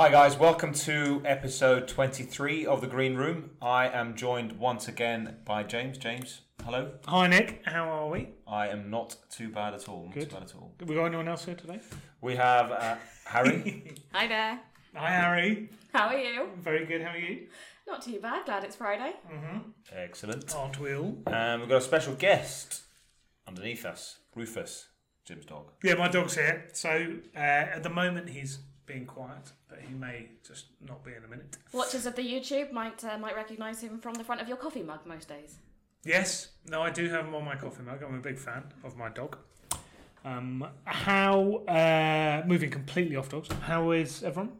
Hi, guys. Welcome to episode 23 of The Green Room. I am joined once again by James. James, hello. Hi Nick, how are we? I am not too bad at all. Not Good. too bad at all. Have we got anyone else here today? We have uh, Harry. Hi there. Hi Harry. How are you? Very good, how are you? Not too bad. Glad it's Friday. Excellent. Aren't we all? And we've got a special guest underneath us, Rufus, Jim's dog. Yeah, my dog's here. So uh, at the moment he's being quiet, but he may just not be in a minute. Watchers of the YouTube might uh, might recognise him from the front of your coffee mug most days. Yes, no, I do have him on my coffee mug. I'm a big fan of my dog. Um, how, uh, moving completely off dogs, how is everyone?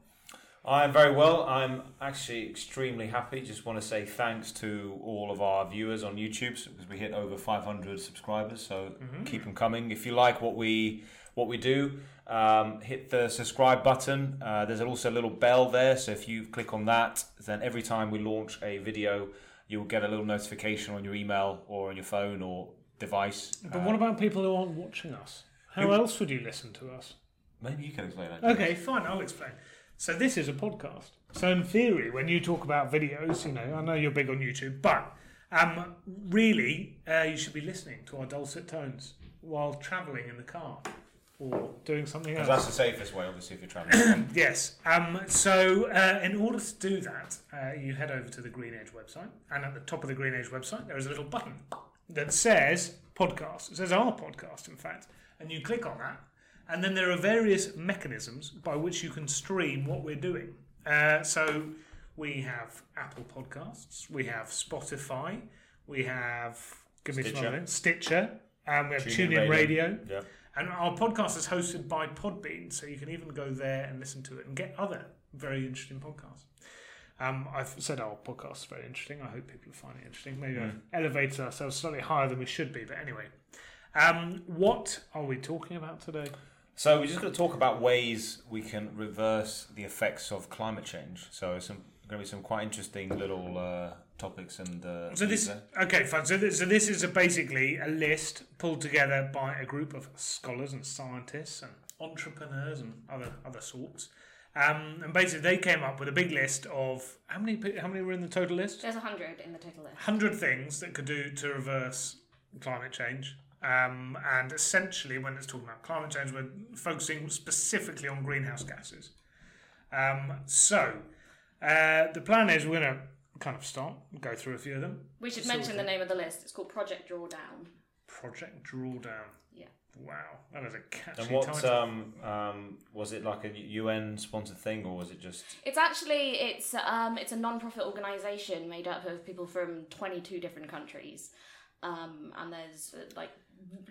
I'm very well. I'm actually extremely happy. Just want to say thanks to all of our viewers on YouTube because we hit over 500 subscribers. So keep them coming. If you like what we what we do, um, hit the subscribe button. Uh, there's also a little bell there. So if you click on that, then every time we launch a video, you'll get a little notification on your email or on your phone or device. But what about people who aren't watching us? How Who- else would you listen to us? Maybe you can explain that. Okay, fine, I'll explain. So this is a podcast. So in theory, when you talk about videos, you know, I know you're big on YouTube, but um, really, uh, you should be listening to our dulcet tones while travelling in the car or doing something else. that's the safest way, obviously, if you're traveling. Yes. Um, so, uh, in order to do that, uh, you head over to the Green Edge website, and at the top of the Green Edge website, there is a little button that says podcast. It says our podcast, in fact, and you click on that, and then there are various mechanisms by which you can stream what we're doing. Uh, so, we have Apple Podcasts, we have Spotify, we have give me Stitcher. Stitcher, and we have TuneIn TuneIn Radio. Radio. yeah. And our podcast is hosted by Podbean, so you can even go there and listen to it and get other very interesting podcasts. Um, I've said our podcast is very interesting. I hope people find it interesting. Maybe I've elevated ourselves slightly higher than we should be, but anyway. Um, what are we talking about today? So we're just going to talk about ways we can reverse the effects of climate change. So some going to be some quite interesting little uh, topics and. Uh, So this, there. okay, fine. So this, so this is a basically a list pulled together by a group of scholars and scientists and entrepreneurs and other other sorts. Um, and basically, they came up with a big list of how many pe- how many were in the total list? There's a hundred in the total list. hundred things that could do to reverse climate change. Um, and essentially, when it's talking about climate change, we're focusing specifically on greenhouse gases. Um, so, uh, the plan is we're going to kind of start, go through a few of them. We should Sort mention the name of the list. It's called Project Drawdown. Project Drawdown. Yeah. Wow, that is a catchy And what title. um, um, was it like a UN sponsored thing or was it just? It's actually it's um it's a non-profit organisation made up of people from 22 different countries, um, and there's uh, like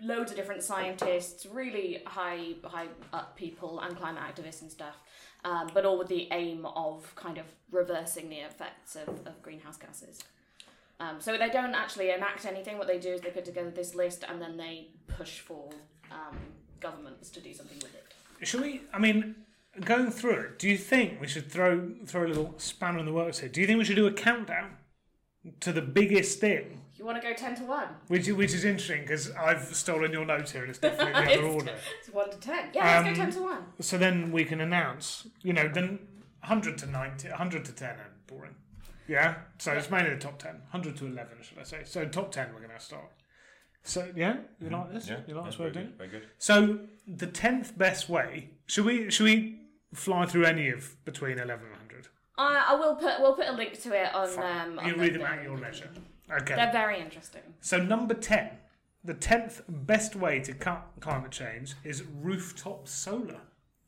loads of different scientists, really high high up people, and climate activists and stuff, um, but all with the aim of kind of reversing the effects of, of greenhouse gases. Um, so they don't actually enact anything. What they do is they put together this list and then they push for um, governments to do something with it. Should we? I mean, going through it, do you think we should throw throw a little spanner in the works here? Do you think we should do a countdown to the biggest thing? You want to go 10 to 1? Which, which is interesting because I've stolen your notes here and it's definitely the other It's- order. It's 1 to 10. Yeah, let's Um, go 10 to 1. So then we can announce, you know, then 100 to 90, 100 to 10 are boring. Yeah? So it's mainly the top 10. 100 to 11, should I say. So top 10 we're going to start. So, yeah? You like this? Yeah, You like that's this way very of doing good. Very good. So the 10th best way, should we, should we fly through any of between 11 and 100? I, I will put we'll put a link to it on. Fine. Um, on you the read them thing. at your leisure. Okay. They're very interesting. So number 10, the 10th best way to cut climate change is rooftop solar.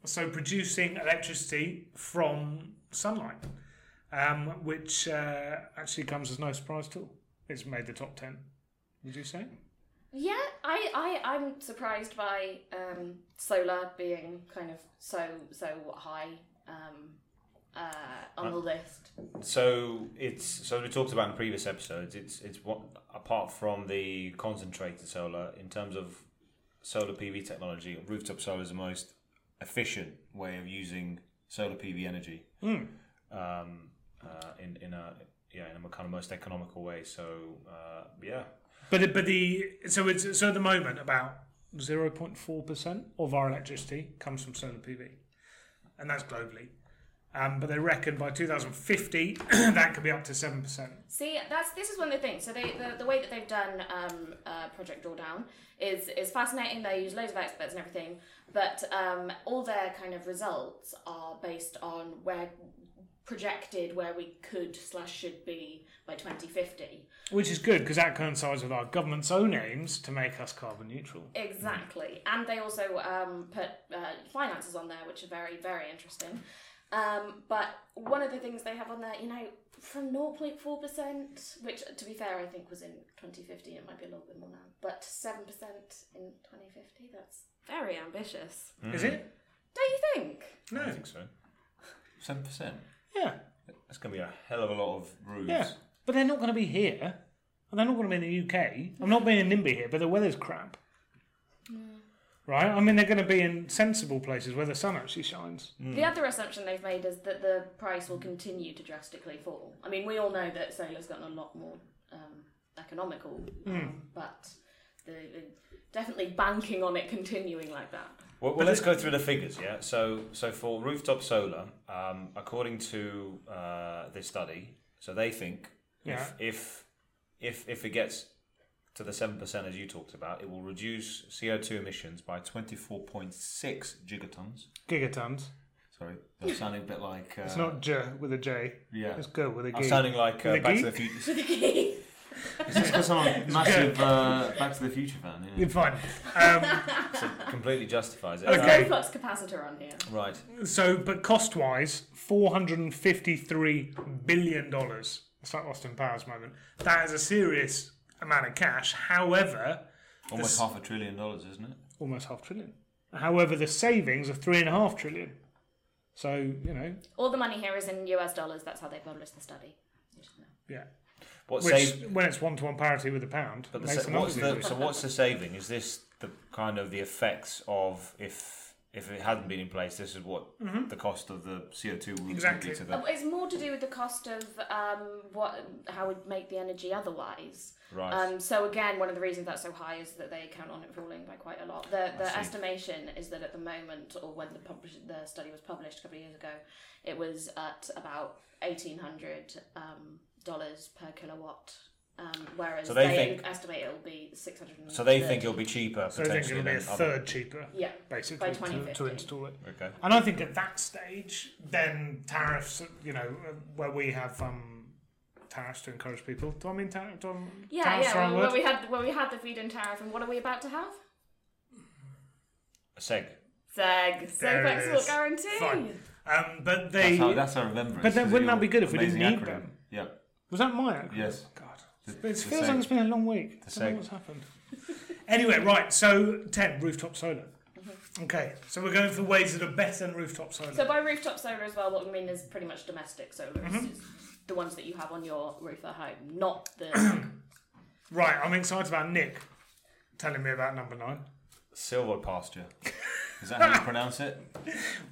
So producing electricity from sunlight, um, which uh, actually comes as no surprise at all. It's made the top 10. Would you say? Yeah, I, I I'm surprised by um, solar being kind of so so high um, uh, on the list. So it's so we talked about in previous episodes. It's it's what apart from the concentrated solar in terms of solar PV technology, rooftop solar is the most efficient way of using solar PV energy. Hmm. Um, uh, in in a yeah in a kind of most economical way. So uh, yeah, But it- but the so it's so at the moment about zero point four percent of our electricity comes from solar PV, and that's globally. Um, but they reckon by 2050 that could be up to seven percent. See, that's this is one of the things. So they the, the way that they've done um, uh, Project Drawdown is is fascinating. They use loads of experts and everything, but um, all their kind of results are based on where projected where we could slash should be by 2050. Which is good because that coincides with our government's own aims to make us carbon neutral. Exactly, and they also um, put uh, finances on there, which are very very interesting. Um, but one of the things they have on there, you know, from 0.4%, which to be fair, I think was in 2015, it might be a little bit more now, but 7% in 2050, that's very ambitious. Is it? Don't you think? No. I think so. Seven percent. Yeah. That's going to be a hell of a lot of roofs. Yeah. But they're not going to be here. And they're not going to be in the UK. I'm not being a NIMBY here, but the weather's crap. Right? I mean, they're going to be in sensible places where the sun actually shines. The other assumption they've made is that the price will continue to drastically fall. I mean, we all know that solar's gotten a lot more um, economical, um, but the, the- definitely banking on it continuing like that. Well, well let's go through the figures, yeah. So, so for rooftop solar, um, according to uh, this study, so they think Yeah. if, if if if it gets to the seven percent as you talked about, it will reduce CO two emissions by twenty four point six gigatons. Gigatons. Sorry, I'm sounding a bit like uh, It's not J with a J. yeah. It's good with a I'm sounding like uh, Back to the Future. Is this because I'm a massive uh, Back to the Future fan? Yeah. You're fine. Um, So it completely justifies it. Okay. no flux capacitor on here. Right. so, but cost wise, $453 billion. It's like Austin Powers moment. That is a serious amount of cash. However, Almost This- half a trillion dollars, isn't it? almost half trillion. However, the savings are three and a half trillion. So, you know, All the money here is in US dollars. That's how they published the study. You should know. yeah. What Which, save? when it's one to one parity with the pound, But the, sa- what's the, so what's the saving? Is this the kind of the effects of if if it hadn't been in place? This is what the cost of the CO two would Exactly. be to the Uh, It's more to do with the cost of um, what how we'd make the energy otherwise. right. Um, so again, one of the reasons that's so high is that they count on it falling by quite a lot. The the estimation is that at the moment, or when the publish, the study was published a couple of years ago, it was at about eighteen hundred um, dollars per kilowatt. Um, whereas So they they, think- estimate it'll be six hundred. so they think it'll be cheaper So I think it'll be a than other. third cheaper, yeah. basically, By to, 2050. to install it. Okay. And I think at that stage, then tariffs, you know, uh, where we have um, tariffs to encourage people. Do I mean tar- do I, Yeah, tariffs yeah. the Well, where we had where we had the feed-in tariff, and what are we about to have? A seg. Seg, There Seg it export is. guarantee. Fine. Um, but they That's how, that's how I remember. But then wouldn't that be good if we didn't amazing need acronym. them? Yeah. was that my acronym? Yes. God, The- it feels seg. like it's been a long week. The I don't know what's happened. anyway, right. So ten rooftop solar. Okay, so we're going for ways that are better than rooftop solar. So by rooftop solar as well, what we mean is pretty much domestic solar. Mm-hmm. The ones that you have on your roof at home, not the. right, I'm excited about Nick telling me about number nine. Silvopasture. Is that how you pronounce it?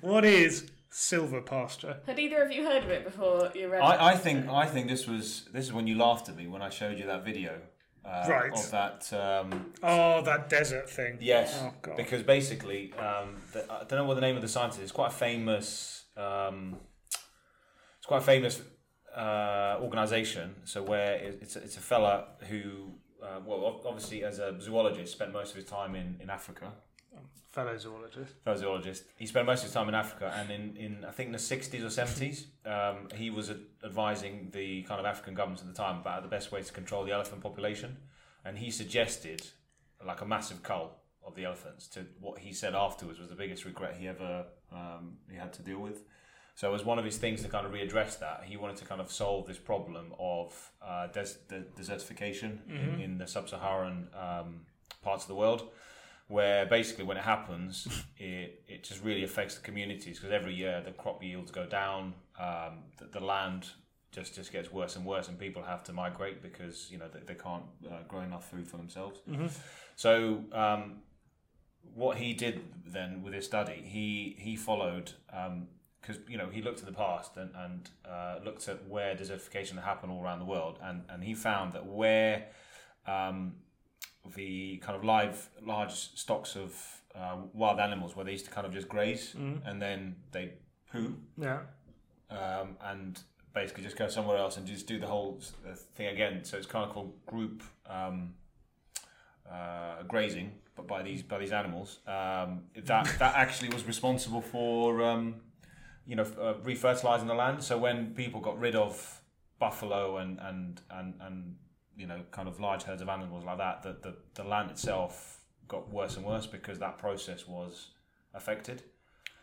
What is silvopasture? Had either of you heard of it before you read it? I, I think I think this was this is when you laughed at me when I showed you that video. Uh, Right. Of that. Um, Oh, that desert thing. yes. Oh god. Because basically, um, the, I don't know what the name of the scientist is. It's quite a famous. Um, it's quite a famous uh, organization. So where it's a, it's a fella who, uh, well, obviously as a zoologist, spent most of his time in, in Africa. Fellow zoologist. fellow zoologist. He spent most of his time in Africa, and in, in I think in the sixties or seventies, um, he was ad- advising the kind of African governments at the time about the best way to control the elephant population, and he suggested like a massive cull of the elephants. To what he said afterwards was the biggest regret he ever um, he had to deal with. So as one of his things to kind of readdress that, he wanted to kind of solve this problem of uh, des- de- desertification in, in the sub-Saharan um, parts of the world where basically when it happens, it, it just really affects the communities because every year the crop yields go down, um, the, the land just just gets worse and worse, and people have to migrate because you know they, they can't uh, grow enough food for themselves. So um, what he did then with his study, he he followed. because you know he looked at the past and, and uh, looked at where desertification happened all around the world, and, and he found that where um, the kind of live large stocks of uh, wild animals where they used to kind of just graze and then they poo Yeah. um, and basically just go somewhere else and just do the whole uh, thing again. So it's kind of called group um, uh, grazing, but by these by these animals. Um, that that actually was responsible for um, you know uh, refertilizing the land. So when people got rid of buffalo and and and and you know kind of large herds of animals like that, the the, the land itself got worse and worse because that process was affected.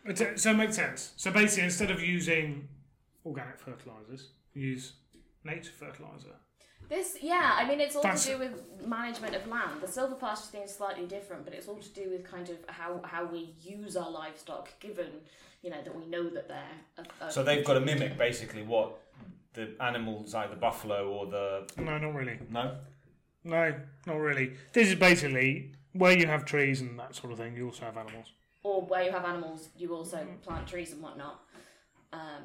It- So it makes sense. So basically, instead of using organic fertilizers, use nature fertilizer. This, yeah, I mean, it's all That's- to do with management of land. The silvopasture thing is slightly different, but it's all to do with kind of how, how we use our livestock, given you know that we know that they're. A, a So they've got to mimic basically what the animals like the buffalo or the No, not really. no No, not really. This is basically where you have trees and that sort of thing. You also have animals. or where you have animals, you also plant trees and whatnot. Um,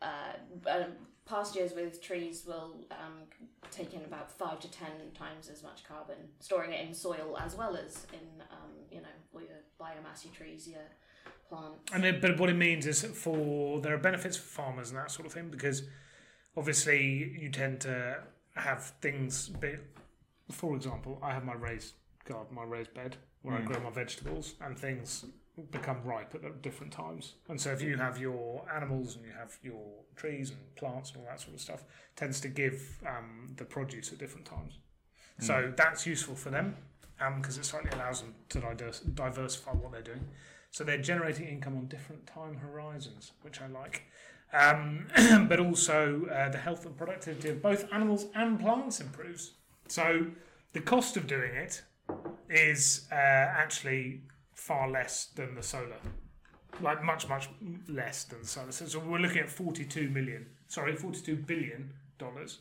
uh, uh, pastures with trees will um, take in about five to ten times as much carbon, storing it in soil as well as in um, you know all your biomass, your trees, your plants. And it, but what it means is for there are benefits for farmers and that sort of thing because obviously you tend to have things. Be, for example, I have my raised garden, my raised bed where I Mm. grow my vegetables, and things become ripe at different times. And so if you have your animals and you have your trees and plants and all that sort of stuff, tends to give um, the produce at different times. So that's useful for them because it slightly allows them to divers- diversify what they're doing. So they're generating income on different time horizons, which I like. Um, but also, uh, the health and productivity of both animals and plants improves. So the cost of doing it is uh, actually far less than the solar, like much, much less than solar. So, so we're looking at 42 million, sorry, 42 billion dollars.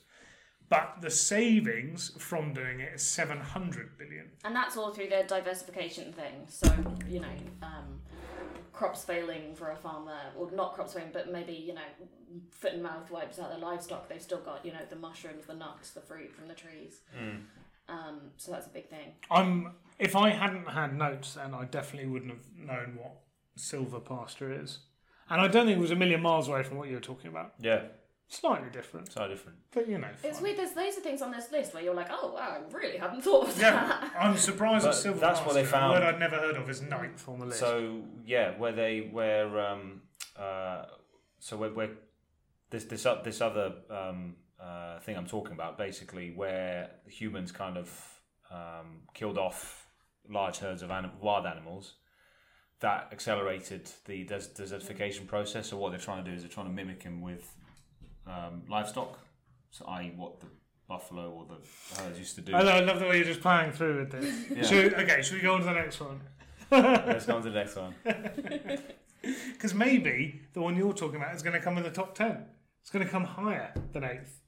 But the savings from doing it is 700 billion. And that's all through their diversification thing. So, you know, um, crops failing for a farmer, or not crops failing, but maybe, you know, foot and mouth wipes out their livestock. They've still got, you know, the mushrooms, the nuts, the fruit from the trees. Um, so that's a big thing. I'm if I hadn't had notes, then I definitely wouldn't have known what silvopasture is. And I don't think it was a million miles away from what you were talking about. yeah Slightly different, so different. but you know. It's fine. weird, there's loads of things on this list where you're like, oh, wow, I really hadn't thought of that. Yeah. I'm surprised But silver that's what they pasture, found. A word I'd never heard of is ninth on the list. So yeah, where they where um uh so where, where this this o- this other um uh thing I'm talking about basically where humans kind of um killed off large herds of anim- wild animals that accelerated the des- desertification process. So what they're trying to do is they're trying to mimic him with um, livestock, so i.e. what the buffalo or the herds used to do. I, lo- I love the way you're just playing through with this. Yeah. Should, okay, should we go on to the next one? Let's go on to the next one. Because maybe the one you're talking about is going to come in the top ten. It's going to come higher than eighth.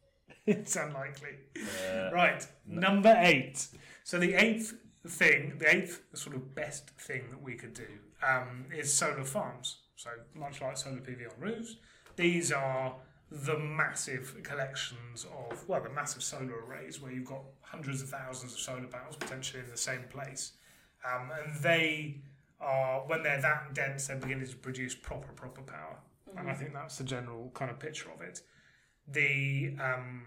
it's unlikely. Uh, Right, number eight. So the eighth thing, the eighth sort of best thing that we could do um, is solar farms. So much like solar PV on roofs, these are the massive collections of well, the massive solar arrays where you've got hundreds of thousands of solar panels potentially in the same place, um, and they are when they're that dense, they're beginning to produce proper proper power, and I think that's the general kind of picture of it. The um,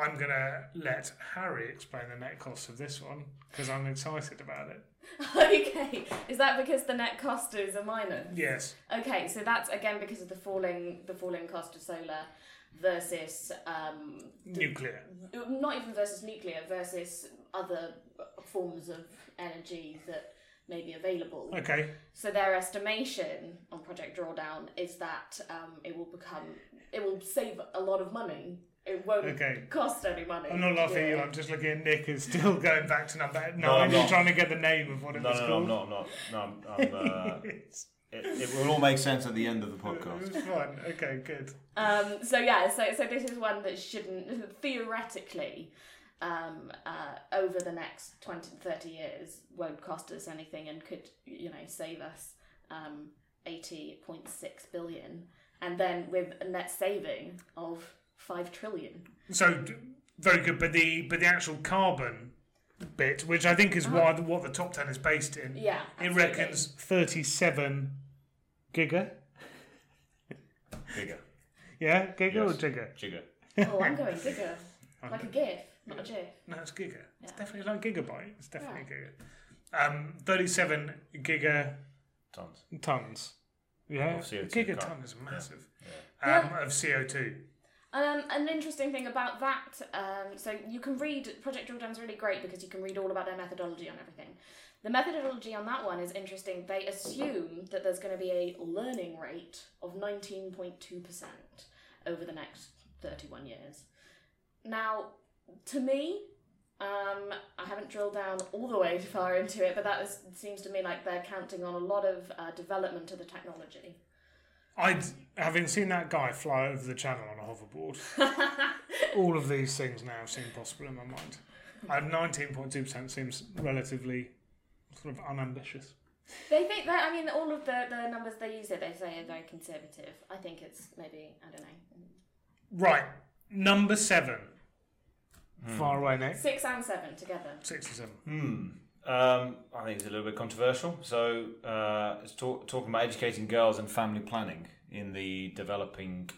I'm gonna let Harry explain the net cost of this one because I'm excited about it. okay, is that because the net cost is a minus? Yes. Okay, so that's again because of the falling the falling cost of solar versus um, Nuclear. not even versus nuclear versus other forms of energy that may be available. Okay. So their estimation on Project Drawdown is that um, it will become it will save a lot of money. It won't Okay. cost any money. I'm not laughing at you. I'm just looking at Nick who's still going back to number nine. No, I'm You're not. trying to get the name of what it No, was no, no, called. I'm not. I'm not. No, I'm, I'm, uh, it, it will all make sense at the end of the podcast. was fun. Okay, good. Um, so yeah, so so this is one that shouldn't theoretically um, uh, over the next 20 to 30 years won't cost us anything and could you know save us um, 80.6 billion and then with a net saving of 5 trillion. So very good, but the but the actual carbon bit, which I think is Uh-huh. what what the top ten is based in, Yeah, it absolutely. reckons 37 giga. Bigger. Yeah, Giga or Yes. Jigger? Jigger. Oh, I'm going giga, Like a GIF, not a GIF. No, it's Giga. It's Yeah. definitely like Gigabyte. It's definitely Giga. Um, 37 giga Tons. tons. Yeah, Of CO2 gigaton carbon. is massive. Yeah. Um, of CO2. Um, an interesting thing about that, um, so you can read Project Drawdown's really great because you can read all about their methodology on everything. The methodology on that one is interesting. They assume that there's going to be a learning rate of 19.2% over the next 31 years. Now, to me, um, I haven't drilled down all the way far into it, but that is, seems to me like they're counting on a lot of uh, development of the technology. I'd, having seen that guy fly over the channel on a hoverboard, all of these things now seem possible in my mind. And 19.2% seems relatively sort of unambitious. They think that, I mean, all of the, the numbers they use it, they say are very conservative. I think it's maybe, I don't know, Right, number seven. Far away next. six and seven together. Six and seven. Hmm. Um, I think it's a little bit controversial. So uh, it's talk, talking about educating girls and family planning in the developing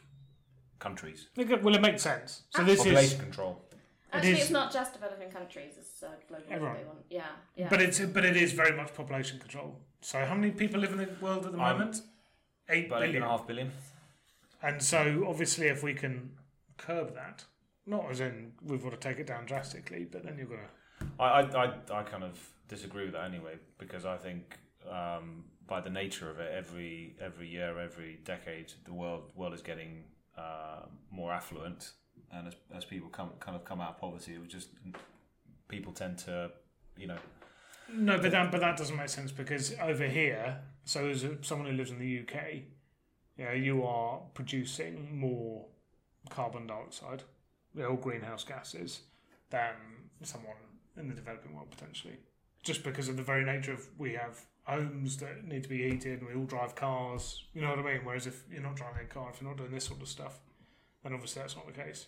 countries. Well, it makes sense. So this is Population is, control. Actually, is- it's not just developing countries, it's uh, global. Everyone. They want. Yeah, yeah. but it's but it is very much population control. So how many people live in the world at the Um, moment? Eight About eight and billion. a half billion. And so obviously, if we can curb that, not as in we've got to take it down drastically, but then you're gonna. I, I, I, I kind of disagree with that anyway because I think um, by the nature of it, every every year, every decade, the world world is getting uh, more affluent, and as, as people come kind of come out of poverty, it was just people tend to, you know, No, but that but that doesn't make sense because over here, so as someone who lives in the UK, yeah, you are producing more carbon dioxide, all greenhouse gases, than someone in the developing world potentially, just because of the very nature of we have homes that need to be heated, and we all drive cars. You know what I mean? Whereas if you're not driving a car, if you're not doing this sort of stuff, then obviously that's not the case.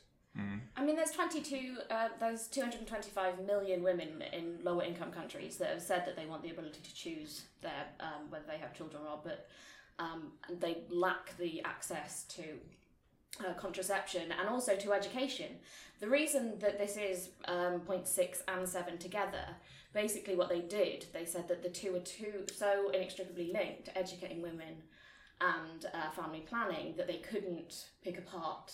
I mean, there's 22, uh, there's 225 million women in lower income countries that have said that they want the ability to choose their um, whether they have children or not, but um, they lack the access to uh, contraception and also to education. The reason that this is um, 0.6 and 7 together, basically what they did, they said that the two are too so inextricably linked, educating women and uh, family planning, that they couldn't pick apart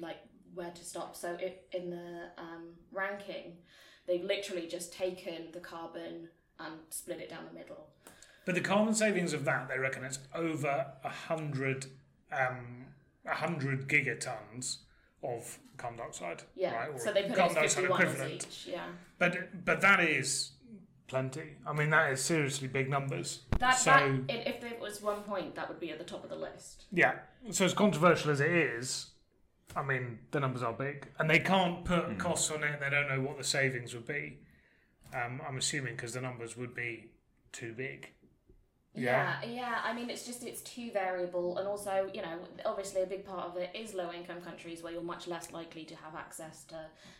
like where to stop. So it, in the um, ranking, they've literally just taken the carbon and split it down the middle. But the carbon savings of that, they reckon it's over a hundred, um, a hundred gigatons of carbon dioxide. Yeah. right? Or so they put it carbon as dioxide 51 equivalent. each. Yeah. But but that is plenty. I mean, that is seriously big numbers. That, so that if there was one point, that would be at the top of the list. yeah, so as controversial as it is, I mean, the numbers are big, and they can't put Hmm. costs on it. They don't know what the savings would be. Um, I'm assuming because the numbers would be too big. Yeah. yeah, I mean, it's just it's too variable, and also, you know, obviously a big part of it is low income countries where you're much less likely to have access to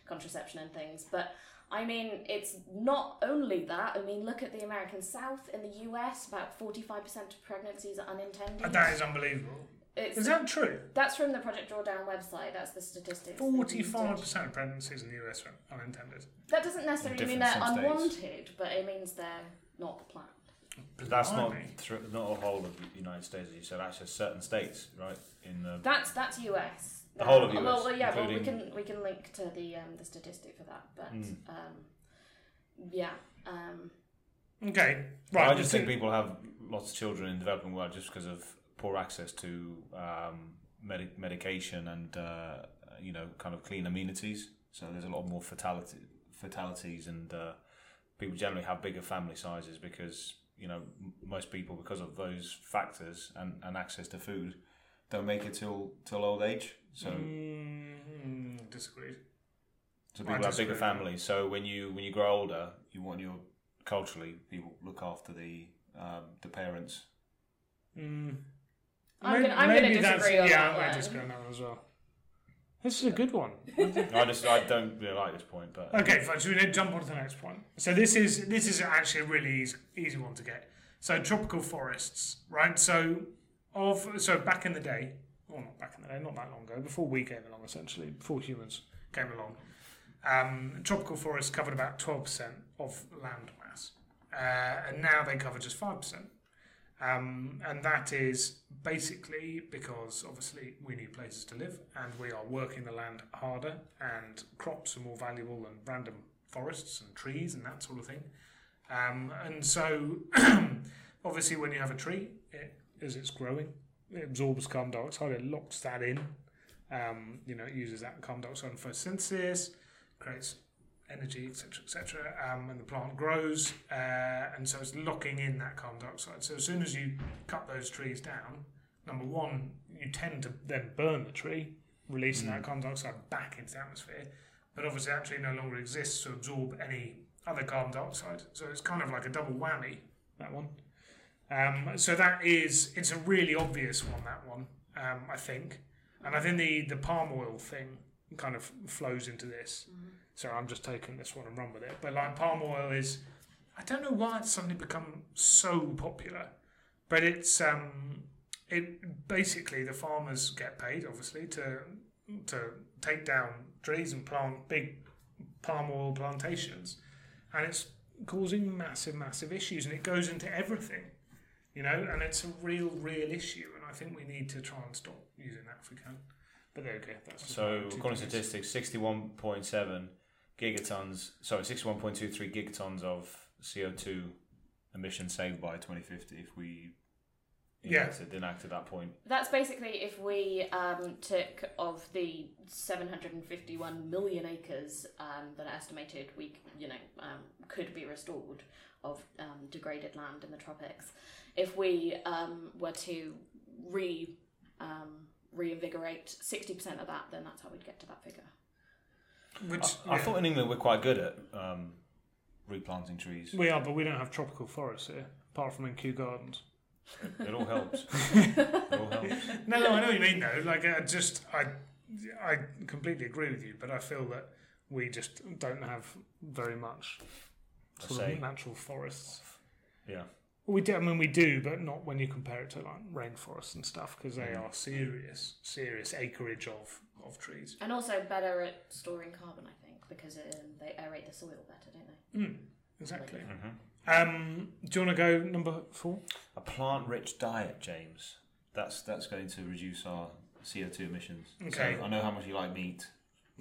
contraception and things. But I mean, it's not only that. I mean, look at the American South in the US. About forty five percent of pregnancies are unintended. That is unbelievable. It's, Is that true? that's from the Project Drawdown website. That's the statistics. Forty-five percent of pregnancies in the US are unintended. That doesn't necessarily mean they're some states. unwanted, but it means they're not planned. That's not Blimey. thr not a whole of the United States, as you said. Actually, certain states, right? In the That's that's US. The whole of Um, US, Well, well, yeah. Well, we including- can we can link to the um, the statistic for that, but Mm. um, yeah. Um, Okay, right. I just think people have lots of children in the developing world just because of poor access to um, medi- medication and uh, you know kind of clean amenities. So there's a lot more fatality fatalities, and uh, people generally have bigger family sizes because you know most people because of those factors and, and access to food don't make it till till old age. So Mm, disagreed. so people have bigger families. So when you when you grow older, you want your culturally people look after the um, the parents Mm. I'm May- gonna- I'm gonna maybe that's- disagree on yeah, that I'm going one. to disagree on that as well. This is a good one. I just I don't really like this point, but Okay, fine. So we to jump on to the next point. So this is this is actually a really easy, easy one to get. So tropical forests, right? So of so back in the day, well, not back in the day, not that long ago, before we came along, essentially, before humans came along, um, tropical forests covered about 12% of land mass. Uh, and now they cover just 5%. Um, and that is basically because obviously we need places to live and we are working the land harder and crops are more valuable than random forests and trees and that sort of thing. Um, and so, obviously, when you have a tree, it, as it's growing, it absorbs carbon dioxide, it locks that in. Um, you know, it uses that carbon dioxide in photosynthesis, creates energy, etc., etc., um, and the plant grows, uh, and so it's locking in that carbon dioxide. So as soon as you cut those trees down, number one, you tend to then burn the tree, releasing that carbon dioxide back into the atmosphere. But obviously, that tree no longer exists to absorb any other carbon dioxide. So it's kind of like a double whammy. That one. Um, so that is it's a really obvious one. That one, um, I think, and I think the the palm oil thing kind of flows into this. So I'm just taking this one and run with it. But like palm oil is, I don't know why it's suddenly become so popular, but it's um, it basically the farmers get paid obviously to to take down trees and plant big palm oil plantations, and it's causing massive massive issues, and it goes into everything, you know, and it's a real real issue, and I think we need to try and stop using that if we can. But there you go. That's So, according to statistics, sixty-one point seven gigatons. Sorry, sixty-one point two three gigatons of CO two emissions saved by twenty fifty if we Yeah. enacted, enacted that point. That's basically if we um, took of the 751 million acres um, that are estimated we, you know, um, could be restored of um, degraded land in the tropics. If we um, were to re um, reinvigorate 60% of that, then that's how we'd get to that figure. Which I, I yeah. thought in England we're quite good at um, replanting trees. we are, but we don't have tropical forests here, apart from in Kew Gardens. It all helps. it all helps. No, no, I know what you mean though. Like, I just, I, I completely agree with you, but I feel that we just don't have very much sort say, of natural forests. yeah. We do, I mean, we do, but not when you compare it to like rainforests and stuff, because they Mm. are serious, serious acreage of of trees. And also better at storing carbon, I think, because um, they aerate the soil better, don't they? Mm, exactly. hmm Um, do you want to go number four? A plant-rich diet, James. That's that's going to reduce our CO two emissions. Okay. So I know how much you like meat.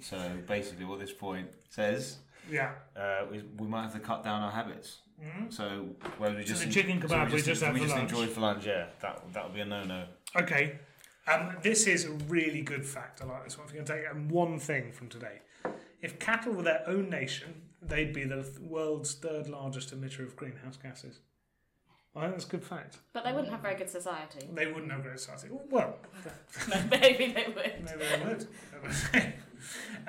So basically, what this point says, Yeah. uh, is we might have to cut down our habits. Mhm. So whether we So just the en- chicken so kebab we just so had we just lunch. enjoy for lunch. Yeah, that that would be a no-no. Okay. Um, this is a really good fact. I like this one. If you can take um, one thing from today, if cattle were their own nation, they'd be the world's third largest emitter of greenhouse gases. I think that's a good fact. But they wouldn't have very good society. They wouldn't have great society. Well, Maybe they would. maybe they would.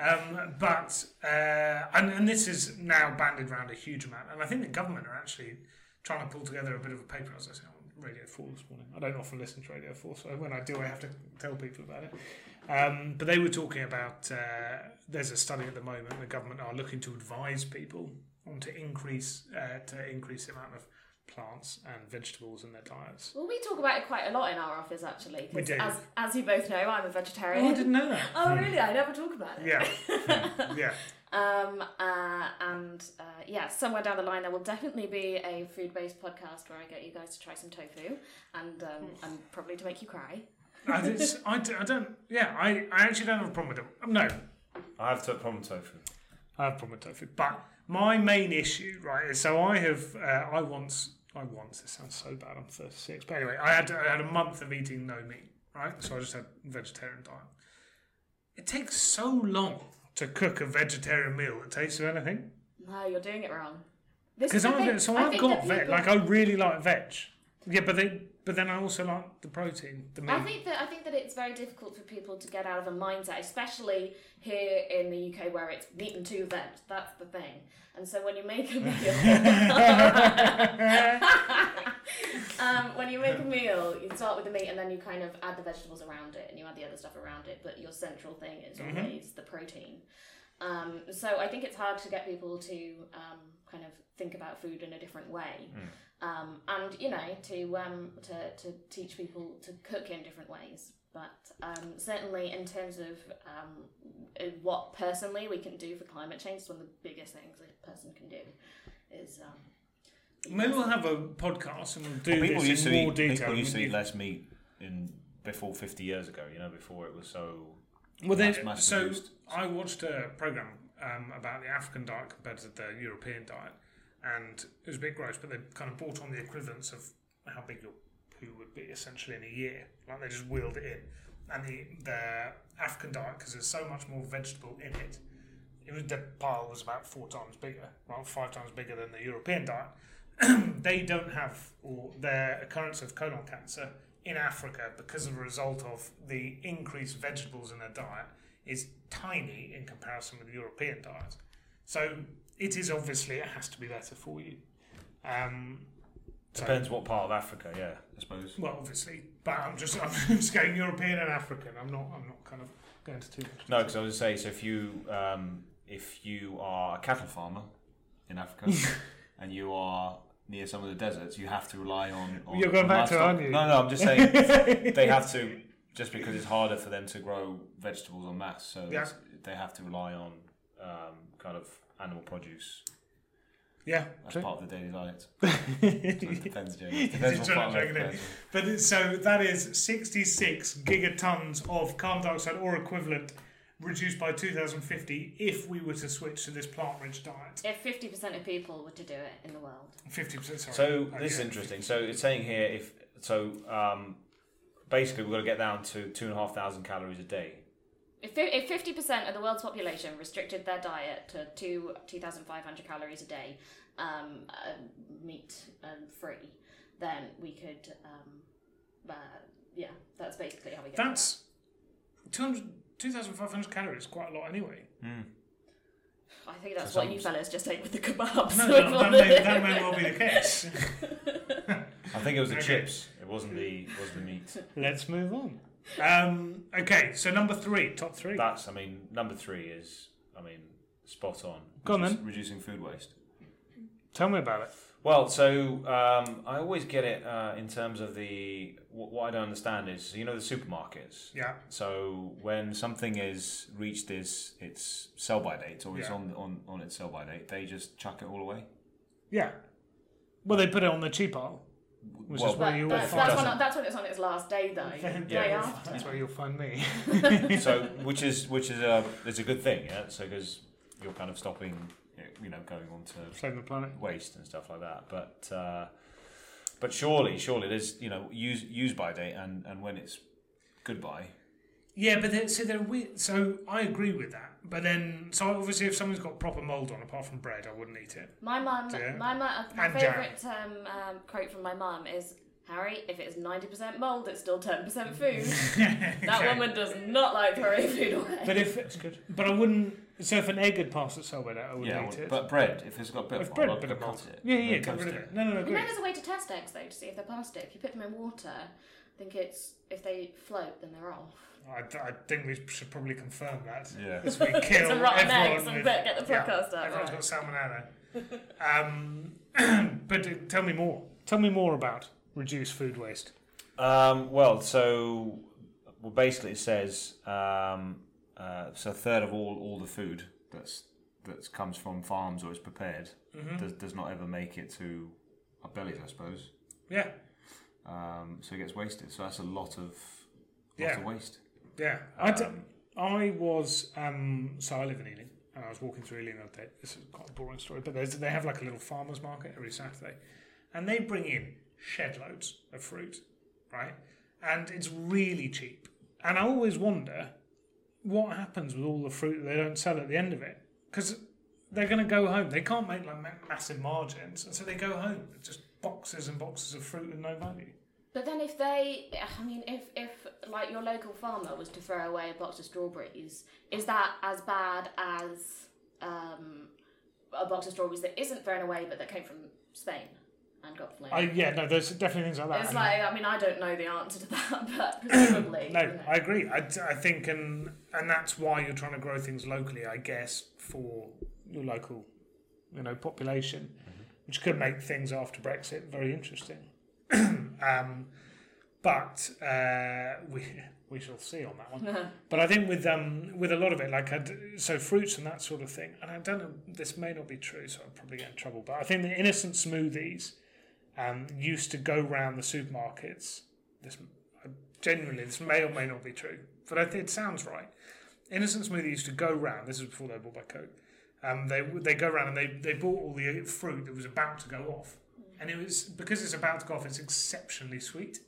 um, but uh, and, and this is now banded around a huge amount, and I think the government are actually trying to pull together a bit of a paper. As I on Radio Four this morning, I don't often listen to Radio Four, so when I do, I have to tell people about it. Um, but they were talking about uh, there's a study at the moment. The government are looking to advise people on to increase uh, to increase the amount of plants and vegetables in their diets. Well, we talk about it quite a lot in our office, actually. We do. As, as you both know, I'm a vegetarian. Oh, I didn't know that. Oh, really? I never talk about it. Yeah, yeah. Um, uh, and uh, yeah, somewhere down the line there will definitely be a food-based podcast where I get you guys to try some tofu and um, and probably to make you cry. I, it's, I, d- I don't. Yeah, I, I actually don't have a problem with it. No, I have to problem with tofu. I have a problem with tofu. But my main issue, right, is so I have. Uh, I once. I once. This sounds so bad. I'm 36. But anyway, I had I had a month of eating no meat. Right, so I just had vegetarian diet. It takes so long to cook a vegetarian meal that tastes of anything. No, you're doing it wrong. Because is the thing. I've so I I've got veg. Like I really like veg. Yeah, but they but then I also like the protein, the meat. I think that I think that it's very difficult for people to get out of a mindset, especially here in the UK where it's meat and two veg. That's the thing. And so when you make a meal, um, when you make a meal, you start with the meat and then you kind of add the vegetables around it and you add the other stuff around it. But your central thing is Mhm. always the protein. Um, so I think it's hard to get people to um, kind of think about food in a different way, um, and you know to um, to to teach people to cook in different ways. But um, certainly in terms of um, uh, what personally we can do for climate change, it's one of the biggest things a person can do is. Maybe we'll have a podcast and we'll do Well, people this used in to more eat. detail. People used to eat less meat in before 50 years ago. You know, before it was so. Well, then, mass- mass so. I watched a program um, about the African diet compared to the European diet, and it was a bit gross. But they kind of brought on the equivalence of how big your poo would be essentially in a year. Like they just wheeled it in, and the the African diet because there's so much more vegetable in it. It was the pile was about four times bigger, well, five times bigger than the European diet. they don't have or their occurrence of colon cancer in Africa because of a result of the increased vegetables in their diet is tiny in comparison with the European diet. So it is obviously it has to be better for you. Um, so- Depends what part of Africa, yeah, I suppose. well, obviously, but I'm just I'm just going European and African. I'm not I'm not kind of going to too much. No, because I was going to say, so if you um, if you are a cattle farmer in Africa and you are near some of the deserts, you have to rely on. on You're going back to livestock. aren't you? No, no, I'm just saying they have to just because it's harder for them to grow vegetables en masse, so Yeah. they have to rely on um, kind of animal produce Yeah, as true. part of the daily diet. So it depends, Jamie. It depends what part of trying to Africa. drag it. But so that is 66 gigatons of carbon dioxide or equivalent reduced by 2050 if we were to switch to this plant-rich diet. if fifty percent of people were to do it in the world, 50%. Sorry. So Oh, this is interesting. So it's saying here if so, um, basically we've got to get down to two and a half thousand calories a day. If if fifty percent of the world's population restricted their diet to two two thousand five hundred calories a day, um, uh, meat um, free, then we could, um, uh, yeah, that's basically how we get. there. That's 200, 2,500 calories, is quite a lot anyway. I think that's So what you fellas just ate with the kebabs. No, We've that, may, that may well be the case. I think it was the Okay. chips. It wasn't the was the meat. Let's move on. Um, okay, so number three, top three. That's I mean number three is I mean spot on. Go on Reduce- then. Reducing food waste. Tell me about it. Well, so um, I always get it uh, in terms of the what, what I don't understand is you know the supermarkets. Yeah, So when something is reached its its sell by date or it's Yeah. on on on its sell by date, they just chuck it all away. yeah. Well, they put it on the cheap aisle. Which Well, is where But you will that's, find. that's, when, that's when it's on its last day, though. Then- Day Yeah. after. That's where you'll find me. so which is which is a it's a good thing, yeah. So because you're kind of stopping, you know, going on to Save the planet. waste and stuff like that. But uh, but surely, surely there's you know use use by date and and when it's goodbye. Yeah, but then, so they're weird. So I agree with that. But then, so obviously, if someone's got proper mold on, apart from bread, I wouldn't eat it. My mum, Yeah. my mum, my And favourite um, um, quote from my mum is, Harry, if it's 90% mould, it's still 10% food. That Okay. woman does not like throwing food away. But if That's good. but I wouldn't. So if an egg had passed its sell by I wouldn't Yeah, eat it. but bread if it's got a bit If of bread, mold, bit I'll of cut it. yeah, and yeah, get rid of it. it. No, no, no, you agree. know there's a way to test eggs, though, to see if they're past it. If you put them in water, I think it's, if they float, then they're off. I, I think we should probably confirm that. Yeah. As we kill It's a rotten everyone eggs and with- get the yeah, out. Everyone's right. got salmonella. um, but uh, tell me more. Tell me more about reduce food waste. Um, well, so well, basically it says um, uh, so a third of all, all the food that's that comes from farms or is prepared Mm-hmm. does, does not ever make it to our bellies, I suppose. Yeah, Um, so it gets wasted. So that's a lot of lot Yeah. of waste. yeah. I, d- Um, I was um, so I live in Ealing, and I was walking through Ealing the other day. This is quite a boring story, but they have like a little farmers market every Saturday, and they bring in shed loads of fruit, right? And it's really cheap. And I always wonder what happens with all the fruit they don't sell at the end of it, because they're going to go home. They can't make like massive margins, and so they go home with just boxes and boxes of fruit with no value. But then if they, I mean, if, if like your local farmer was to throw away a box of strawberries, is that as bad as um, a box of strawberries that isn't thrown away but that came from Spain? And got flame. I, yeah, no, there's definitely things like that. it's like I mean I don't know the answer to that, but presumably. No, you know. I agree. I, I think, and and that's why you're trying to grow things locally, I guess, for your local, you know, population, which could make things after Brexit very interesting. um, but uh, we we shall see on that one. But I think with um with a lot of it, like I'd, so fruits and that sort of thing, and I don't know, this may not be true, so I'll probably get in trouble. But I think the innocent smoothies um, used to go round the supermarkets. This genuinely, this may or may not be true, but I think it sounds right. Innocent Smoothie used to go round. This was before they were bought by Coke. Um, they they go round and they, they bought all the fruit that was about to go off, and it was because it's about to go off. It's exceptionally sweet,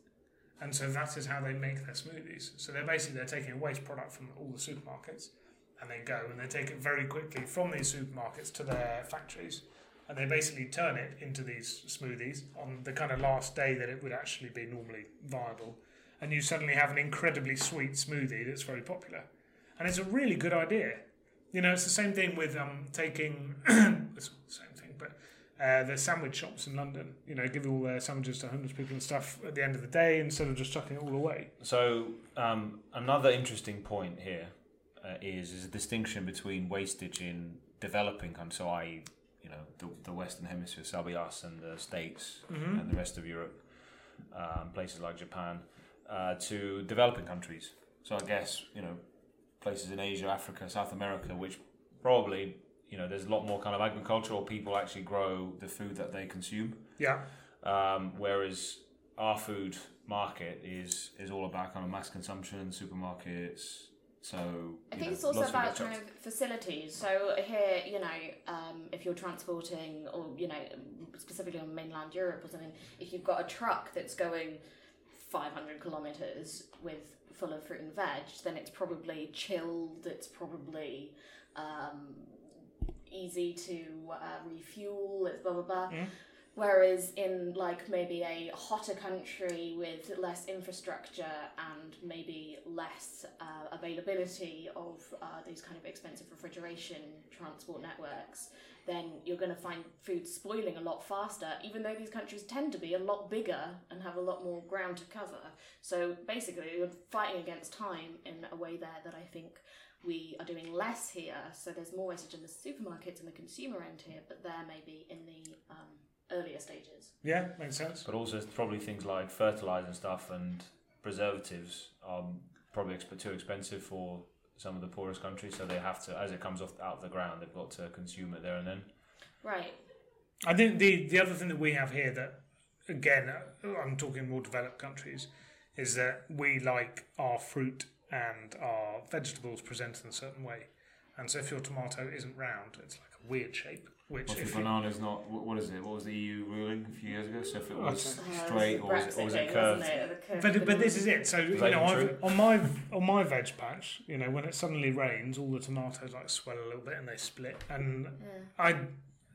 and so that is how they make their smoothies. So they're basically they're taking a waste product from all the supermarkets, and they go and they take it very quickly from these supermarkets to their factories, and they basically turn it into these smoothies on the kind of last day that it would actually be normally viable, and you suddenly have an incredibly sweet smoothie that's very popular, and it's a really good idea. You know, it's the same thing with um, taking it's not the same thing, but uh, the sandwich shops in London. You know, give all their sandwiches to homeless people and stuff at the end of the day instead of just chucking it all away. So um, another interesting point here uh, is is a distinction between wastage in developing countries, so I, you know, the, the Western Hemisphere, so that'll be us and the States Mm-hmm. and the rest of Europe, um, places like Japan, uh, to developing countries. So I guess you know, places in Asia, Africa, South America, which probably you know there's a lot more kind of agriculture or people actually grow the food that they consume. Yeah, Um, whereas our food market is is all about kind of mass consumption, supermarkets. So I think know, it's also about kind of facilities. So here, you know, um, if you're transporting, or you know, specifically on mainland Europe or something, if you've got a truck that's going 500 kilometers with full of fruit and veg, then it's probably chilled. It's probably um, easy to uh, refuel. It's blah blah blah. Mm. Whereas in like maybe a hotter country with less infrastructure and maybe less uh, availability of uh, these kind of expensive refrigeration transport networks, then you're going to find food spoiling a lot faster, even though these countries tend to be a lot bigger and have a lot more ground to cover. So basically, you're fighting against time in a way there that I think we are doing less here. So there's more wastage in the supermarkets and the consumer end here, but there maybe in the um, earlier stages. yeah, makes sense. But also, probably things like fertilizer and stuff and preservatives are probably exp- too expensive for some of the poorest countries. So they have to, as it comes off out of the ground, they've got to consume it there and then. Right. I think the the other thing that we have here that again uh, I'm talking more developed countries is that we like our fruit and our vegetables presented in a certain way. And so if your tomato isn't round, it's like a weird shape. Which What if if you, banana's not? wh- What is it? What was the EU ruling a few years ago? So if it was it's- straight or was it, or was it curved? but but this is it. So you know, I've, on my on my veg patch, you know, when it suddenly rains, all the tomatoes like swell a little bit and they split, and I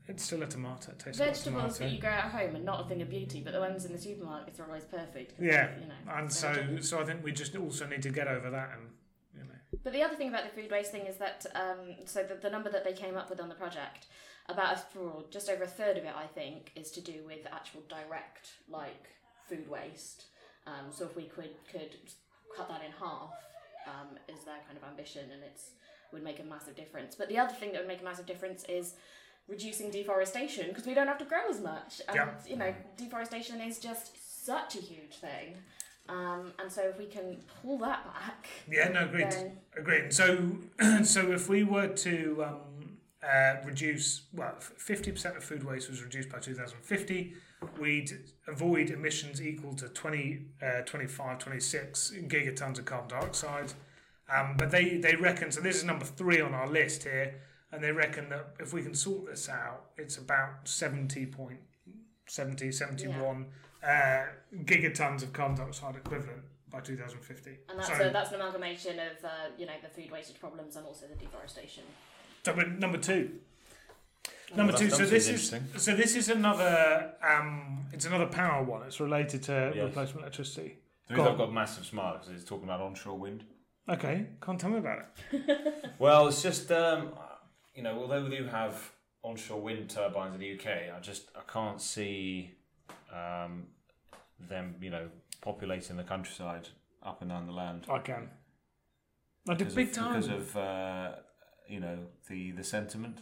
it's still a tomato. It tastes like a Vegetables that you grow at home are not a thing of beauty, but the ones in the supermarkets are always perfect. Yeah, you know, And so vegetable. so I think we just also need to get over that and you know. But the other thing about the food waste thing is that um, so the, the number that they came up with on the project, about a, for just over a third of it, I think, is to do with actual direct like food waste. Um, so if we could could cut that in half, um, is their kind of ambition, and it's would make a massive difference. But the other thing that would make a massive difference is reducing deforestation because we don't have to grow as much. And Yeah. you know, deforestation is just such a huge thing. Um, and so if we can pull that back, Yeah, no, agreed. then Agreed. So, so if we were to um, uh, reduce, well, fifty percent of food waste was reduced by two thousand fifty, we'd avoid emissions equal to 20, uh, 25, 26 gigatons of carbon dioxide. Um, but they, they reckon, so this is number three on our list here, and they reckon that if we can sort this out, it's about 70.70, 71 uh, gigatons of carbon dioxide equivalent by 2050. And that's, so, a, that's an amalgamation of uh, you know the food wastage problems and also the deforestation. So we're number two. Number Well, two. So this is so this is another um, it's another power one. It's related to Yes. replacement electricity. The Go reason. I've got massive smile because it's talking about onshore wind. Okay, can't tell me about it. Well, it's just um, you know, although we do have onshore wind turbines in the UK, I just I can't see um, them, you know, populating the countryside up and down the land. I can. I a big of, time. because of uh, you know the the sentiment.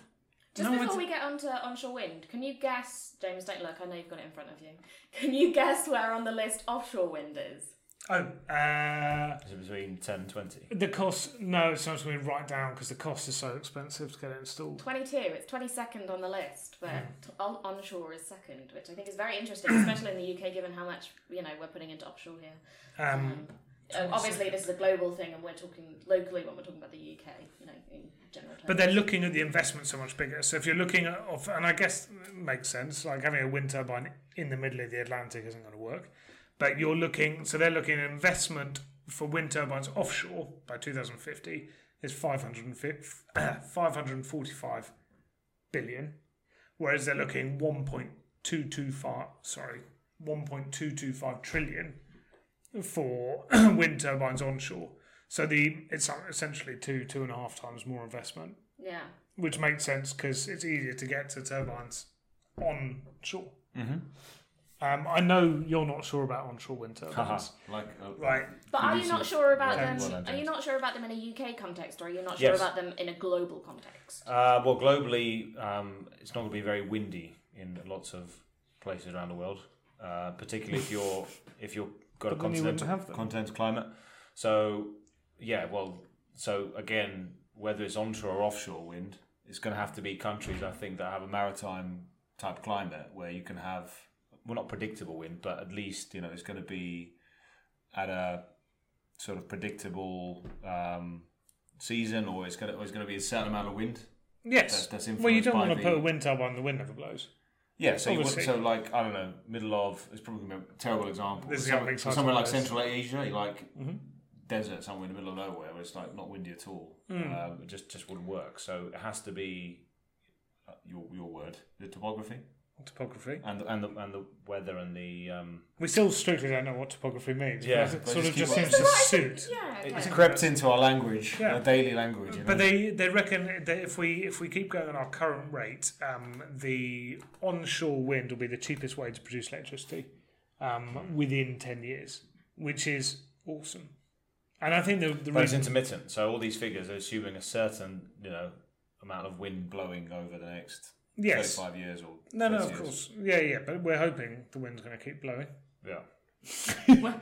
Just No, before it's- we get onto onshore wind, can you guess, James? Don't look. I know you've got it in front of you. Can you guess where on the list offshore wind is? oh, uh, Is it between 10 and 20? the cost. No, it's not going to write down because the cost is so expensive to get it installed. Twenty-two. It's twenty-second on the list, but Hmm. t- on- onshore is second, which I think is very interesting, especially in the UK, given how much you know we're putting into offshore here. Um, Um, uh, obviously, this is a global thing, and we're talking locally when we're talking about the UK. You know, in general terms. But they're looking at the investment so much bigger. So if you're looking at, of, and I guess it makes sense, like having a wind turbine in the middle of the Atlantic isn't going to work. But you're looking, so they're looking at investment for wind turbines offshore by 2050 is 550, 545 billion, whereas they're looking 1.225, sorry, 1.225 trillion for wind turbines onshore. So the it's essentially two two and a half times more investment yeah. which makes sense because it's easier to get to turbines onshore. Mm-hmm. Um, I know you're not sure about onshore wind turbines, like uh, right? But are you not sure about them? well are you not sure about them in a UK context, or are you not sure Yes. about them in a global context? Uh, well, globally, um, it's not going to be very windy in lots of places around the world, uh, particularly if you're if you're got a But then continental continental climate. So, yeah, well, so again, whether it's onshore or offshore wind, it's going to have to be countries I think that have a maritime type climate where you can have well, not predictable wind, but at least you know it's going to be at a sort of predictable um, season, or it's going to, or it's going to be a certain amount of wind. Yes. That's, that's well, you don't by want to the- put a wind turbine the wind never blows. Yeah, so you Obviously. so like I don't know, middle of it's probably gonna be a terrible example. This is Some- how somewhere like Central Asia, you like Mhm. desert somewhere in the middle of nowhere where it's like not windy at all. Mm. Um, it just just wouldn't work. So it has to be uh, your your word, the topography Topography. and the, and the and the weather and the um, We still strictly don't know what topography means. Yeah, because it but sort just of just seems to Well, suit. yeah. Okay. it's crept into our language, Yeah. our daily language. You know? But they, they reckon that if we if we keep going on our current rate, um, the onshore wind will be the cheapest way to produce electricity um, within ten years, which is awesome. And I think the the But it's intermittent, so all these figures are assuming a certain you know amount of wind blowing over the next yes, 35 years or no, no, 30 of years. course, yeah, yeah, but we're hoping the wind's going to keep blowing. Yeah.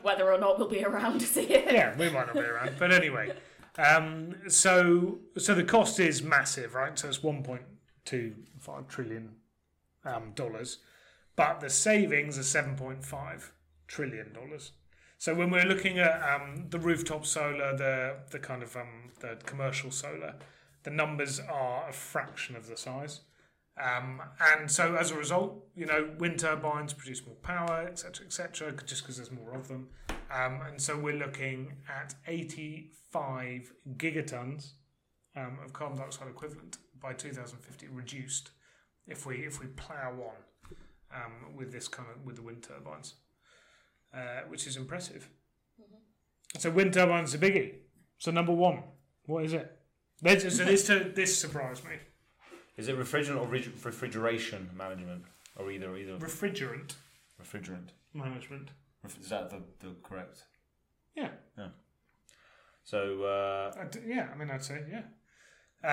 Whether or not we'll be around to see it. yeah, we might not be around, but anyway. Um, so so the cost is massive, right? So it's one point two five trillion um, dollars, but the savings are seven point five trillion dollars. So when we're looking at um, the rooftop solar, the the kind of um, the commercial solar, the numbers are a fraction of the size. Um, and so as a result, you know, wind turbines produce more power, etc., etc., just because there's more of them. Um, and so we're looking at 85 gigatons um, of carbon dioxide equivalent by 2050 reduced if we if we plough on um, with this kind of with the wind turbines, uh, which is impressive. So wind turbines are biggie. So number one, what is it? This, so this this surprised me. Is it refrigerant or re- refrigeration management, or either either Refrigerant refrigerant? management. Ref- Is that the, the correct? Yeah. Yeah. So uh, yeah, I mean, I'd say yeah.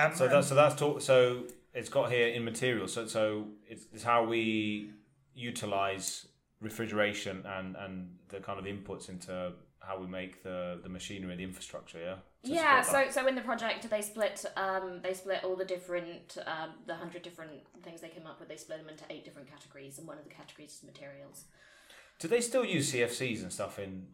Um, so that's so that's talk, so it's got here in materials. So so it's, it's how we utilize refrigeration and and the kind of inputs into how we make the the machinery, the infrastructure. Yeah. To Yeah, so so in the project they split um, they split all the different um, the hundred different things they came up with. They split them into eight different categories, and one of the categories is materials. Do they still use CFCs and stuff in?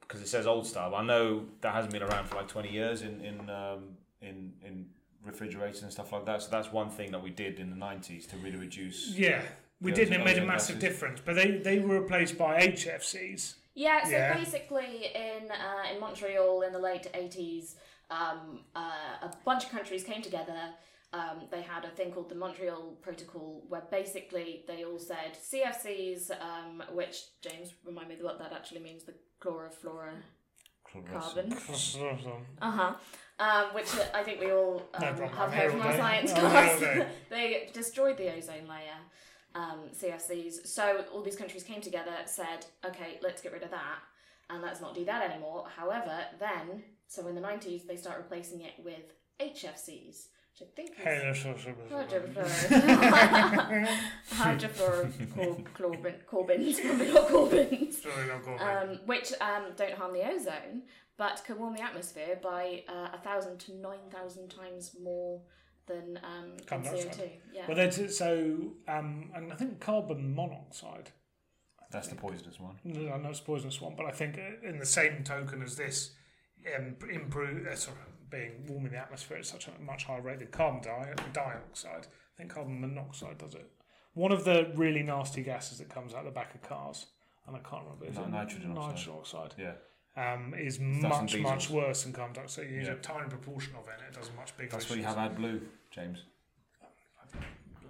Because it says old style. I know that hasn't been around for like twenty years in in um, in in refrigerators and stuff like that. So that's one thing that we did in the nineties to really reduce. yeah, we did, so and it made a massive difference. But they they were replaced by HFCs. Yeah, so Yeah. basically in uh, in Montreal in the late eighties, um, uh, a bunch of countries came together. Um, they had a thing called the Montreal Protocol, where basically they all said CFCs, um, which James remind me what that actually means, the chlorofluorocarbon. Uh huh. Um, which I think we all um, problem, have heard from our science I'm here all class. they destroyed the ozone layer. Um, CFCs. So all these countries came together, said, okay, let's get rid of that, and let's not do that anymore. However, then, so in the 90s, they start replacing it with HFCs, which I think is hydrofluorocarbons, probably not Corbins, Sorry, not Corbyn. um, which um, don't harm the ozone, but can warm the atmosphere by uh, a thousand to nine thousand times more than, um, than Carbon CO2. dioxide. Yeah. Well, that's so, um, and I think carbon monoxide. That's the poisonous one. No, I know it's a poisonous one, but I think uh, in the same token as this, um, improve uh, sorry, being warming the atmosphere at such a much higher rate than carbon di- dioxide. I think carbon monoxide does it. One of the really nasty gases that comes out the back of cars, and I can't remember. Is Ni- it nitrogen oxide. Nitrogen oxide. Yeah. Um, is and much much worse than carbon dioxide. You use Yeah. a tiny proportion of it, and it does a much bigger. That's why you issues. have AdBlue, James.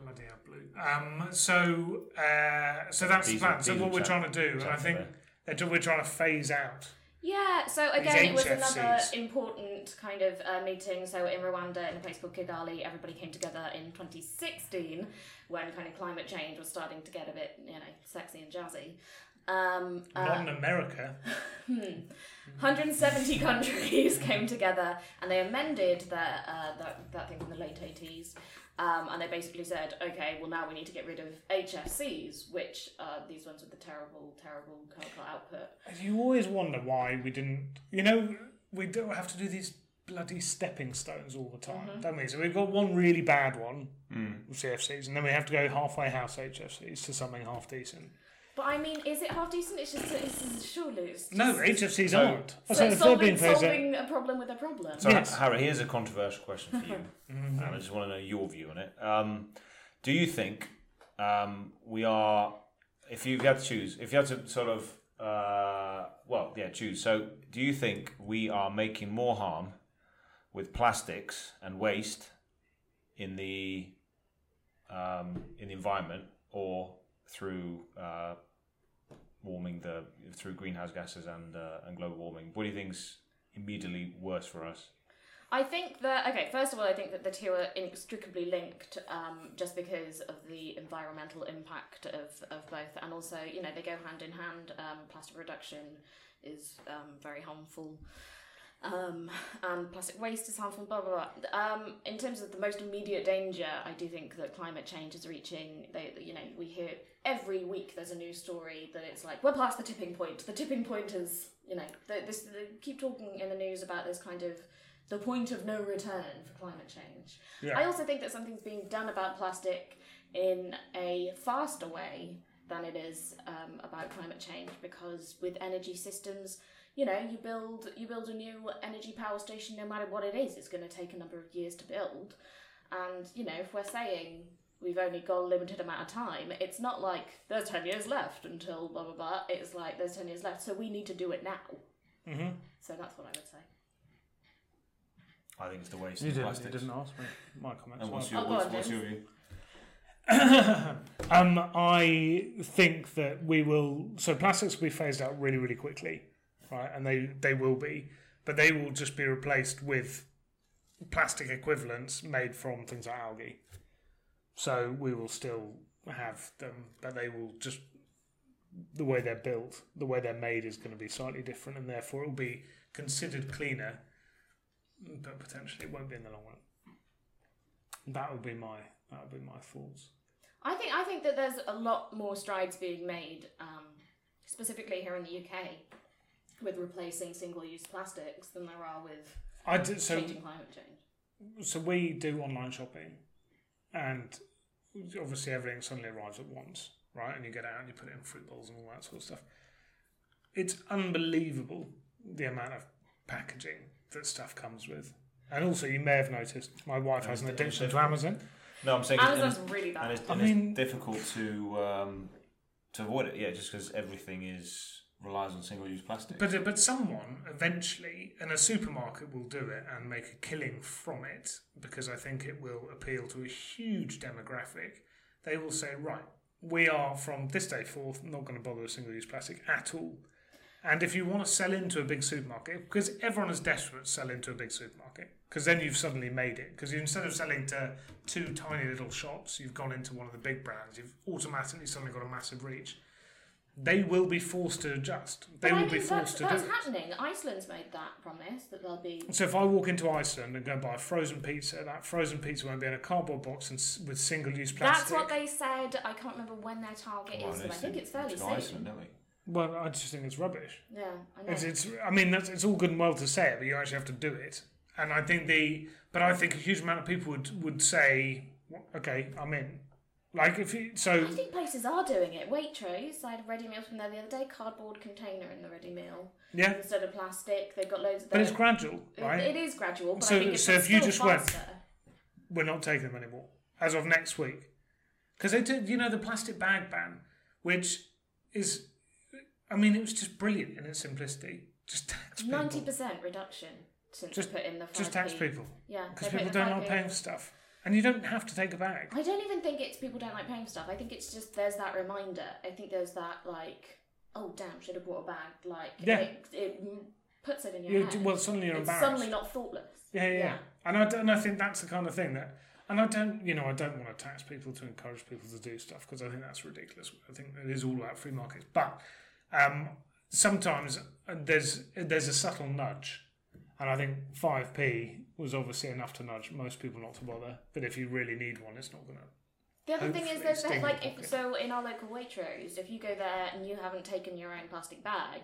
Bloody hell, blue. Um, so, uh, so that's the plan. So diesel what we're chat- trying to do, and I chat think there. they're do- we're trying to phase out. Yeah, so again, it was another HFCs. important kind of uh, meeting. So in Rwanda, in a place called Kigali, everybody came together in 2016 when kind of climate change was starting to get a bit, you know, sexy and jazzy. Um, uh, Not in America. 170 countries came together and they amended that, uh, that, that thing from the late 80s. Um, and they basically said, okay, well, now we need to get rid of HFCs, which are these ones with the terrible, terrible chemical output. You always wonder why we didn't. You know, we don't have to do these bloody stepping stones all the time, Mm-hmm. don't we? So we've got one really bad one, with CFCs, and then we have to go halfway house HFCs to something half decent. But I mean, is it half decent? It's just, it's just surely. It's No, just- HFCs So- aren't. So So it's if they're being solving, phased out- solving a problem with a problem. So, Yes. Harry, here's a controversial question for you. and I just want to know your view on it. Um, do you think um, we are, if you had to choose, if you had to sort of, uh, well, yeah, choose. So, do you think we are making more harm with plastics and waste in the um, in the environment, or through uh, warming the through greenhouse gases and uh, and global warming? What do you think's immediately worse for us? I think that okay. First of all, I think that the two are inextricably linked, um, just because of the environmental impact of, of both, and also you know they go hand in hand. Um, plastic reduction is um, very harmful, um, and plastic waste is harmful. Blah blah blah. Um, in terms of the most immediate danger, I do think that climate change is reaching. They, you know, we hear every week there's a new story that it's like we're past the tipping point. The tipping point is, you know, they, this they keep talking in the news about this kind of the point of no return for climate change. Yeah. I also think that something's being done about plastic in a faster way than it is um, about climate change because with energy systems, you know, you build you build a new energy power station no matter what it is, it's going to take a number of years to build. And you know, if we're saying we've only got a limited amount of time, it's not like there's 10 years left until blah blah blah. It's like there's 10 years left, so we need to do it now. Mhm. So that's what I would say. I think it's the waste You of didn't, you plastics. didn't ask me my comments. And what's your, Oh, go what's, on, what's your view? um, I think that we will. So plastics will be phased out really, really quickly, right? And they they will be, but they will just be replaced with plastic equivalents made from things like algae. So we will still have them, but they will just the way they're built, the way they're made is going to be slightly different, and therefore it will be considered cleaner, but potentially it won't be in the long run. That would be my that would be my thoughts. I think I think that there's a lot more strides being made, um, specifically here in the UK, with replacing single-use plastics than there are with I did so. changing climate change. So we do online shopping, and obviously everything suddenly arrives at once, right? And you get out and you put it in fruit bowls and all that sort of stuff. It's unbelievable the amount of packaging that stuff comes with. And also, you may have noticed my wife has an addiction to Amazon. No, I'm saying it's, and Amazon's it's, really and bad. it's, I and mean- it's difficult to um, to avoid it. Yeah, just because everything is relies on single-use plastic. But uh, but someone eventually, and a supermarket will do it and make a killing from it because I think it will appeal to a huge demographic. They will say, right, we are from this day forth not going to bother with single-use plastic at all. And if you want to sell into a big supermarket, because everyone is desperate to sell into a big supermarket, because then you've suddenly made it. Because instead of selling to two tiny little shops, you've gone into one of the big brands. You've automatically suddenly got a massive reach. They will be forced to adjust. They But I will be mean, forced to that's, do that's it. happening. Iceland's made that promise that they'll be. So if I walk into Iceland and go and buy a frozen pizza, that frozen pizza won't be in a cardboard box and s- with single-use plastic. That's what they said. I can't remember when their target Well, is, but I think it's fairly to soon. Iceland, don't we? Well, I just think it's rubbish. Yeah, I know. It's, it's I mean, that's, it's all good and well to say it, but you actually have to do it. And I think the, but I think a huge amount of people would would say, okay, I'm in. Like if you, so, I think places are doing it. Waitrose, I had a ready meal from there the other day. Cardboard container in the ready meal yeah, instead of plastic. They've got loads of. but it's gradual, right? It is gradual, but So- I think it's so if you just went- We're not taking them anymore as of next week, because they did, you know, the plastic bag ban, which is, I mean, it was just brilliant in its simplicity. Just tax people. Ninety percent reduction since Just- put in the Just tax people Yeah, because people don't like 5p. paying for stuff, and you don't have to take a bag. I don't even think it's people don't like paying for stuff. I think it's just there's that reminder. I think there's that like, oh damn, should have brought a bag. Like Yeah. it, it puts it in your You, head. well, suddenly you're it's embarrassed. suddenly not thoughtless. Yeah, yeah, yeah. And I don't, and I think that's the kind of thing that, and I don't, you know, I don't want to tax people to encourage people to do stuff because I think that's ridiculous. I think it is all about free markets, but um, sometimes uh, there's there's a subtle nudge, and I think five p was obviously enough to nudge most people not to bother. But if you really need one, it's not gonna. The other thing is Hopefully there's that, in like your if pocket. so in our local Waitrose, if you go there and you haven't taken your own plastic bag,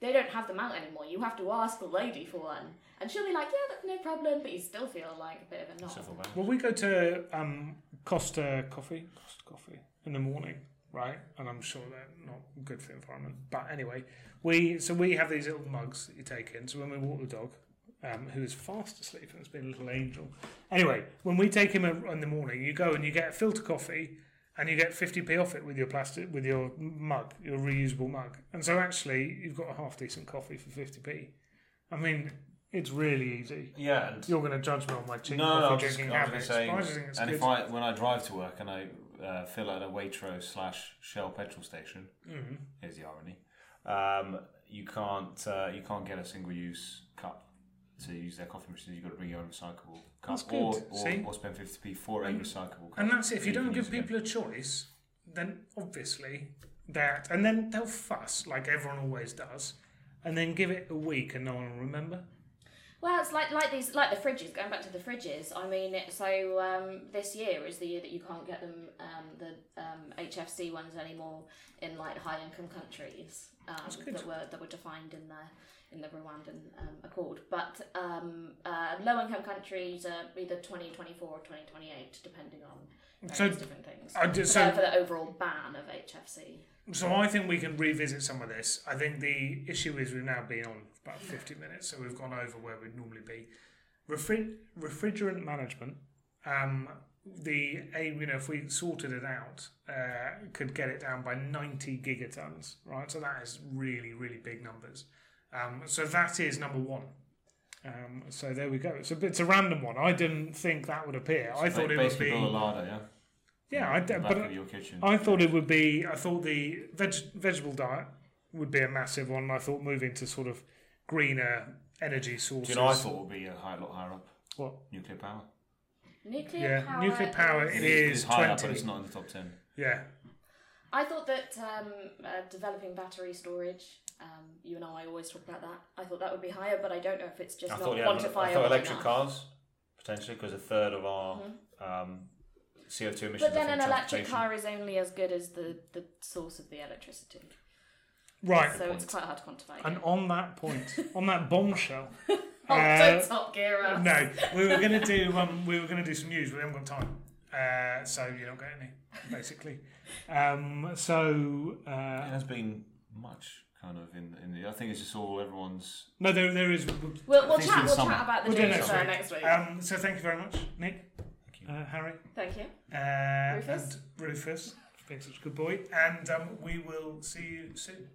they don't have them out anymore. You have to ask the lady for one, and she'll be like, "Yeah, that's no problem," but you still feel like a bit of a knob. Civil ban. Well, we go to um, Costa Coffee, Costa Coffee in the morning, right? And I'm sure they're not good for the environment. But anyway, we so we have these little mugs that you take in. So when we walk the dog, um, who is fast asleep and has been a little angel. Anyway, when we take him in the morning, you go and you get a filter coffee. And you get 50p off it with your plastic, with your mug, your reusable mug. And so actually, you've got a half decent coffee for 50p. I mean, it's really easy. Yeah, and You're going to judge me on my cheap no, coffee no, just, drinking going habits. to say, but I just think it's and good. if I when I drive to work and I uh, fill at a Waitrose slash Shell petrol station, Mhm. here's the irony, um, you can't uh, you can't get a single use cup to use their coffee machines. You've got to bring your own recyclable cup That's or, good, or, see? or spend 50p for a recyclable cup. And that's it. If you that don't give use again. people a choice, then obviously that, and then they'll fuss like everyone always does, and then give it a week and no one will remember. Well, it's like like these like the fridges. Going back to the fridges, I mean, it, so um, this year is the year that you can't get them um, the um, HFC ones anymore in like high income countries um, That's good. that were that were defined in the in the Rwandan um, Accord. But um, uh, low income countries are either twenty twenty four or twenty twenty eight, depending on So different things. I for, just, the, so, for the overall ban of HFC. so I think we can revisit some of this. I think the issue is we've now been on about 50 minutes, so we've gone over where we'd normally be. Refri- refrigerant management. Um, the a you know if we sorted it out, uh, could get it down by 90 gigatons, right? So that is really really big numbers. Um, so that is number one. Um, so there we go. It's a it's a random one. I didn't think that would appear. I thought it would be build a larder, yeah. yeah. I, In the d- back but of your kitchen. I thought it would be. I thought the veg, vegetable diet would be a massive one. I thought moving to sort of greener energy Do sources. you know? I thought would be a high, lot higher up. What? Nuclear power. Nuclear Yeah, power. nuclear power, is- It is it's higher up, 20. but it's not in the top ten. Yeah, I thought that um, uh, developing battery storage, um, you and I always talk about that. I thought that would be higher, but I don't know if it's just I not thought, yeah, quantifiable I thought electric enough. cars potentially because a third of our Mhm. um, CO two emissions. But then an electric car is only as good as the, the source of the electricity. right. So it's quite hard to quantify. And on that point, on that bombshell, oh, uh, don't top gear us. no, we were going to do um, we were going to do some news. But we haven't got time, uh, so you don't get any basically. Um, so There uh, has been much kind of in, in the, I think it's just all everyone's. No, there, there is. We'll, we'll chat. We'll chat about the we'll next, week. next week. Um, so thank you very much, Nick. Thank you, uh, Harry. Thank you, uh, Rufus. And Rufus, for being such a good boy, and um, we will see you soon.